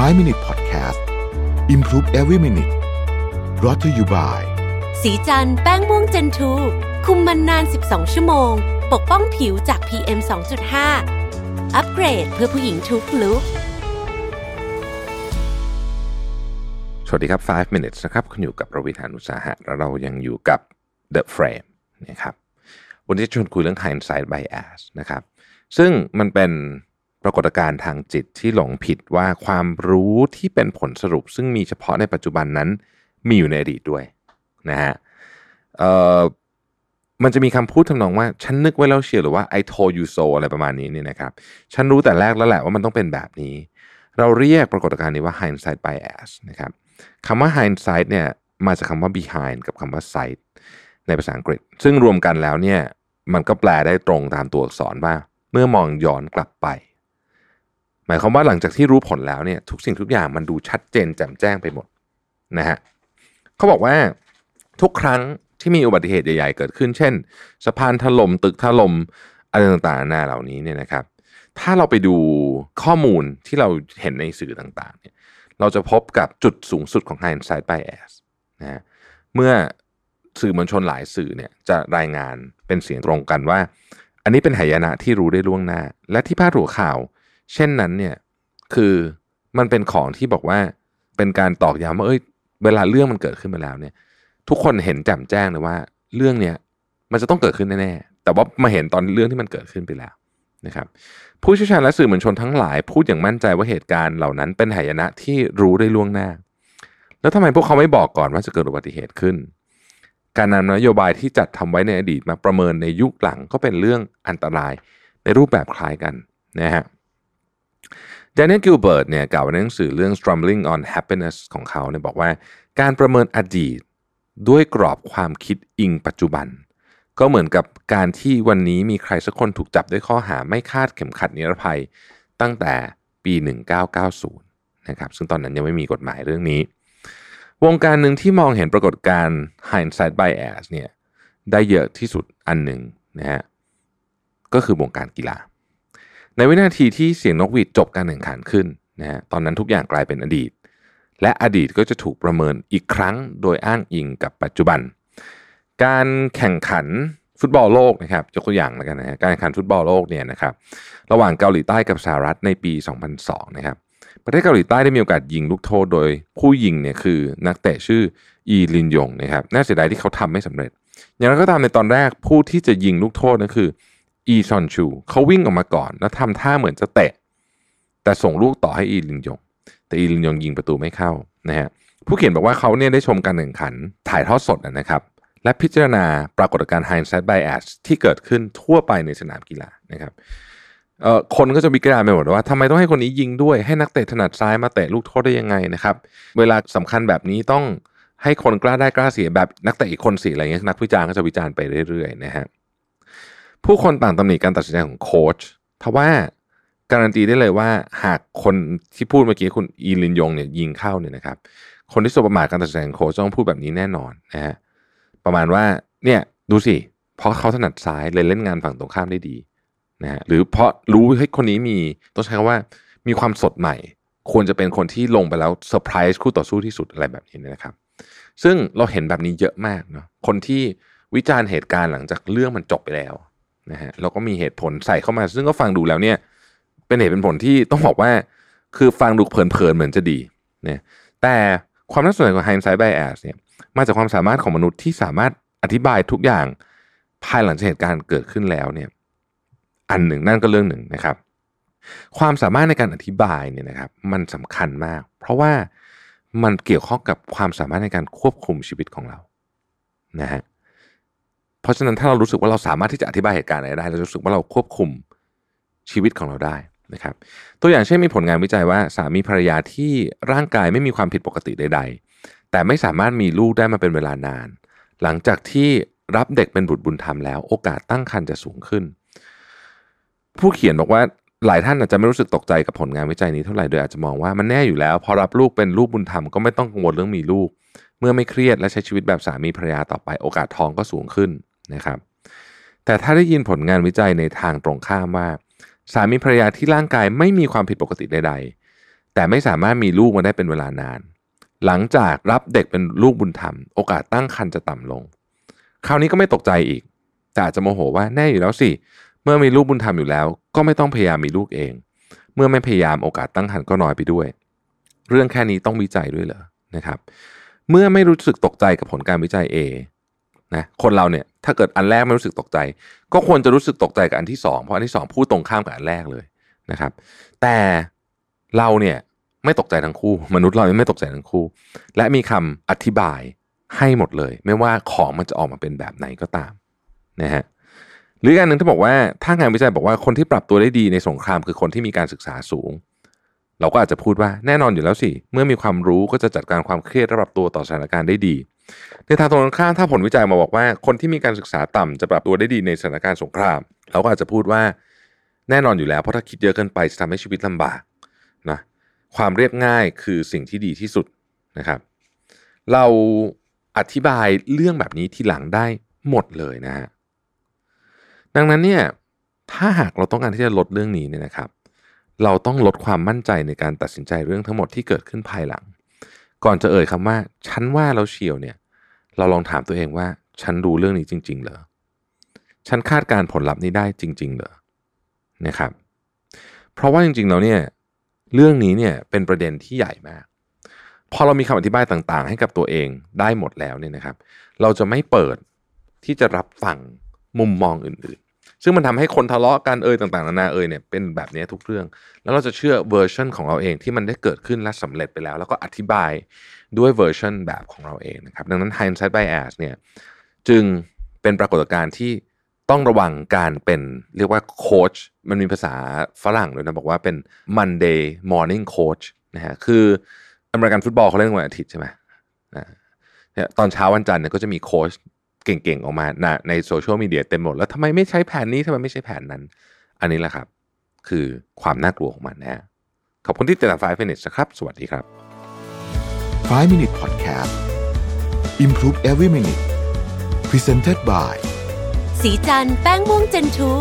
5 Minute Podcast Improve Every Minute brought to you by สีจันแป้งม่วงเจนทูคุมมันนาน 12 ชั่วโมง ปกป้องผิวจาก PM 2.5 อัปเกรดเพื่อผู้หญิงทุกลุกสวัสดีครับ 5 minutes นะครับคุณอยู่กับประวิทยานุสาหะแล้วเรายังอยู่กับ The Frame นะครับ วันนี้จะชวนคุยเรื่อง hindsight bias นะครับ ซึ่งมันเป็น ปรากฏการณ์ทางจิตที่หลงผิดว่าความรู้ที่เป็นผลสรุป ซึ่งมีเฉพาะในปัจจุบันนั้น มีอยู่ในอดีตด้วยนะฮะมันจะมีคำพูดทำนองว่า ฉันนึกไว้แล้วเชียวหรือว่า I told you so อะไรประมาณนี้เนี่ยนะครับ ฉันรู้แต่แรกแล้วแหละว่ามันต้องเป็นแบบนี้ เราเรียกปรากฏการณ์นี้ว่า hindsight bias นะครับคำว่า hindsight เนี่ยมาจากคำว่า behind กับคำว่า sight ในภาษาอังกฤษ ซึ่งรวมกันแล้วเนี่ยมันก็แปลได้ตรงตามตัวอักษรว่า เมื่อมองย้อนกลับไป หมายความว่าหลังจากที่รู้ผลแล้วเนี่ยทุกสิ่งทุกอย่างมันดูชัดเจนแจ่มแจ้งไปหมดนะฮะเขาบอกว่าทุกครั้งที่มีอุบัติเหตุใหญ่ๆเกิดขึ้น เช่น สะพานถล่มตึกถล่มอะไรต่างๆนานาเหล่านี้เนี่ยนะครับ ถ้าเราไปดูข้อมูลที่เราเห็นในสื่อต่างๆเนี่ยเราจะพบกับจุดสูงสุดของ hindsight bias นะฮะเมื่อสื่อมวลชนหลายสื่อเนี่ยจะรายงานเป็นเสียงตรงกันว่า อันนี้เป็นหายนะที่รู้ได้ล่วงหน้า และที่พาดหัวข่าว เช่นนั้นเนี่ยคือมันเป็นของที่บอกว่าเป็นการตอกย้ำว่าเอ้ยเวลาเรื่องมันเกิดขึ้นมาแล้วเนี่ย ทุกคนเห็นแจ่มแจ้งเลยว่า เรื่องเนี้ยมันจะต้องเกิดขึ้นแน่ๆแต่ว่ามาเห็นตอนเรื่องที่มันเกิดขึ้นไปแล้วนะครับผู้เชี่ยวชาญและสื่อมวลชนทั้งหลาย พูดอย่างมั่นใจว่าเหตุการณ์เหล่านั้นเป็นหายนะที่รู้ได้ล่วงหน้า แล้วทำไมพวกเขาไม่บอกก่อนว่าจะเกิดอุบัติเหตุขึ้น การนำนโยบายที่จัดทำไว้ในอดีตมาประเมินในยุคหลังก็เป็นเรื่องอันตรายในรูปแบบคล้ายกันนะฮะ ดน n น e l กิลเบิร์ตเนี่ยกล่าวในหนังสือเรื่อง Stumbling on Happiness ของเขาเนี่ยบอกว่าการประเมินอดีตด้วยกรอบความคิดอิงปัจจุบัน ก็เหมือนกับการที่วันนี้มีใครสักคนถูกจับด้วยข้อหาไม่คาดเข็มขัดนิรภัย ตั้งแต่ปี 1990 นะครับซึ่งตอนนั้นยังไม่มีกฎหมายเรื่องนี้ วงการหนึ่งที่มองเห็นปรากฏการณ์ hindsight bias เนี่ยได้เยอะที่สุดอันหนึ่งนะฮะก็คือวงการกีฬา ในวินาทีที่เสียงนกหวีดจบการแข่งขันขึ้นนะฮะตอนนั้นทุกอย่างกลายเป็นอดีต และอดีตก็จะถูกประเมินอีกครั้งโดยอ้างอิงกับปัจจุบัน การแข่งขันฟุตบอลโลกนะครับยกตัวอย่างแล้วกันนะฮะการแข่งขันฟุตบอลโลกเนี่ยนะครับระหว่างเกาหลีใต้กับสหรัฐในปี 2002 นะครับประเทศเกาหลีใต้ได้มีโอกาสยิงลูกโทษโดยผู้ยิงเนี่ยคือนักเตะชื่ออีลินยงนะครับน่าเสียดายที่เขาทำไม่สำเร็จ อย่างไรก็ตามในตอนแรกผู้ที่จะยิงลูกโทษนั่นคือ อีซอนชูเขาวิ่งออกมาก่อน แล้วทำท่าเหมือนจะเตะ แต่ส่งลูกต่อให้อีลินยง แต่อีลินยงยิงประตูไม่เข้านะฮะผู้เขียนบอกว่าเขาเนี่ยได้ชมการแข่งขันถ่ายทอดสดนะครับและพิจารณาปรากฏการณ์ hindsight bias ที่เกิดขึ้นทั่วไปในสนามกีฬานะครับเอ่อคนก็จะวิจารณ์ไปหมดว่าทำไมต้องให้คนนี้ยิงด้วยให้นักเตะถนัดซ้ายมาเตะลูกโทษได้ยังไงนะครับ เวลาสำคัญแบบนี้ต้องให้คนกล้าได้กล้าเสียแบบนักเตะอีกคนเสียอะไรเงี้ยนักวิจารณ์ก็จะวิจารณ์ไปเรื่อยๆนะฮะ ผู้คนต่างตำหนิการตัดสินใจของโค้ชทว่าการันตีได้เลยว่าหากคนที่พูดเมื่อกี้คุณอีลินยงเนี่ยยิงเข้าเนี่ยนะครับ คนที่สบประมาทการตัดสินใจของโค้ชต้องพูดแบบนี้แน่นอนนะฮะประมาณว่าเนี่ยดูสิเพราะเขาถนัดซ้ายเลยเล่นงานฝั่งตรงข้ามได้ดีนะฮะหรือเพราะรู้ให้คนนี้มีต้องใช้คำว่ามีความสดใหม่ ควรจะเป็นคนที่ลงไปแล้วเซอร์ไพรส์คู่ต่อสู้ที่สุดอะไรแบบนี้นะครับ ซึ่งเราเห็นแบบนี้เยอะมากเนาะคนที่วิจารณ์เหตุการณ์หลังจากเรื่องมันจบไปแล้ว นะฮะแล้วก็มีเหตุผลใส่เข้ามา ซึ่งก็ฟังดูแล้วเนี่ย เป็นเหตุเป็นผลที่ต้องบอกว่า คือฟังดูเพลินๆเหมือนจะดีนะแต่ความน่าสนใจของ hindsight bias เนี่ยมาจากความสามารถของมนุษย์ที่สามารถอธิบายทุกอย่างภายหลังจากเหตุการณ์เกิดขึ้นแล้วเนี่ย อันหนึ่งนั่นก็เรื่องหนึ่งนะครับ ความสามารถในการอธิบายเนี่ยนะครับ มันสำคัญมาก เพราะว่ามันเกี่ยวข้องกับความสามารถในการควบคุมชีวิตของเรานะฮะ เพราะฉะนั้นถ้าเรารู้สึกว่าเราสามารถที่จะอธิบายเหตุการณ์อะไรได้เรารู้สึกว่าเราควบคุมชีวิตของเราได้นะครับ ตัวอย่างเช่นมีผลงานวิจัยว่าสามีภรรยาที่ร่างกายไม่มีความผิดปกติใด ๆ แต่ไม่สามารถมีลูกได้มาเป็นเวลานาน หลังจากที่รับเด็กเป็นบุตรบุญธรรมแล้ว โอกาสตั้งครรภ์จะสูงขึ้น ผู้เขียนบอกว่าหลายท่านอาจจะไม่รู้สึกตกใจกับผลงานวิจัยนี้เท่าไหร่โดยอาจจะมองว่ามันแน่อยู่แล้ว พอรับลูกเป็นลูกบุญธรรมก็ไม่ต้องกังวลเรื่องมีลูก เมื่อไม่เครียดและใช้ชีวิตแบบสามีภรรยาต่อไปโอกาสท้องก็สูงขึ้น นะครับ แต่ถ้าได้ยินผลงานวิจัยในทางตรงข้ามว่า สามีภรรยาที่ร่างกายไม่มีความผิดปกติใด ๆ แต่ไม่สามารถมีลูกมาได้เป็นเวลานาน หลังจากรับเด็กเป็นลูกบุญธรรม โอกาสตั้งครรภ์จะต่ำลง คราวนี้ก็ไม่ตกใจอีก แต่อาจจะโมโหว่าแน่อยู่แล้วสิ เมื่อมีลูกบุญธรรมอยู่แล้ว ก็ไม่ต้องพยายามมีลูกเอง เมื่อไม่พยายามโอกาสตั้งครรภ์ก็น้อยไปด้วย เรื่องแค่นี้ต้องวิจัยด้วยเหรอนะครับ เมื่อไม่รู้สึกตกใจกับผลการวิจัย A นะคนเราเนี่ย ถ้าเกิดอันแรกไม่รู้สึกตกใจ ก็ควรจะรู้สึกตกใจกับอันที่สองเพราะอันที่สองพูดตรงข้ามกับอันแรกเลยนะครับ แต่เราเนี่ยไม่ตกใจทั้งคู่ มนุษย์เราไม่ตกใจทั้งคู่ และมีคำอธิบายให้หมดเลย ไม่ว่าของมันจะออกมาเป็นแบบไหนก็ตามนะฮะหรือการหนึ่งที่บอกว่าถ้างานวิจัยบอกว่าคนที่ปรับตัวได้ดีในสงครามคือคนที่มีการศึกษาสูง เราก็อาจจะพูดว่าแน่นอนอยู่แล้วสิ เมื่อมีความรู้ก็จะจัดการความเครียดและปรับตัวต่อสถานการณ์ได้ดี ในทางตรงกันข้ามถ้าผลวิจัยมาบอกว่า คนที่มีการศึกษาต่ำจะปรับตัวได้ดีในสถานการณ์สงครามเราก็อาจจะพูดว่าแน่นอนอยู่แล้ว เพราะถ้าคิดเยอะเกินไปจะทำให้ชีวิตลำบากนะความเรียบง่ายคือสิ่งที่ดีที่สุดนะครับ เราอธิบายเรื่องแบบนี้ทีหลังได้หมดเลยนะฮะดังนั้นเนี่ยถ้าหากเราต้องการที่จะลดเรื่องนี้เนี่ยนะครับ เราต้องลดความมั่นใจในการตัดสินใจเรื่องทั้งหมดที่เกิดขึ้นภายหลัง ก่อนจะเอ่ยคำว่า ฉันว่าเราเฉียวเนี่ย เราลองถามตัวเองว่า ฉันรู้เรื่องนี้จริง ๆ เหรอ ฉันคาดการผลลัพธ์นี้ได้จริง ๆ เหรอ นะครับ เพราะว่าจริง ๆ แล้วเนี่ย เรื่องนี้เนี่ยเป็นประเด็นที่ใหญ่มาก พอเรามีคำอธิบายต่างๆ ให้กับตัวเองได้หมดแล้วเนี่ยนะครับ เราจะไม่เปิดที่จะรับฟังมุมมองอื่น ซึ่งมันทำให้คนทะเลาะกันเอ่ยต่างๆนานาเอ่ยเนี่ยเป็นแบบนี้ทุกเรื่อง แล้วเราจะเชื่อเวอร์ชันของเราเองที่มันได้เกิดขึ้นและสำเร็จไปแล้ว แล้วก็อธิบายด้วยเวอร์ชันแบบของเราเองนะครับดังนั้น hindsight bias เนี่ยจึงเป็นปรากฏการณ์ที่ต้องระวังการเป็นเรียกว่าโค้ชมันมีภาษาฝรั่งด้วยนะบอกว่าเป็น Monday morning coach นะฮะคืออเมริกันฟุตบอลเขาเล่นวันอาทิตย์ใช่ไหมนะตอนเช้าวันจันทร์เนี่ยก็จะมีโค้ช เก่งๆออกมาในโซเชียลมีเดียเต็มหมด แล้วทำไมไม่ใช้แผนนี้ทำไมไม่ใช้แผนนั้น อันนี้แหละครับ คือความน่ากลัวของมันนะ ขอบคุณที่ติดตาม5 minutes นะครับ สวัสดีครับ 5 minute podcast improve every minute presented by สีจันแป้งม่วงเจนทู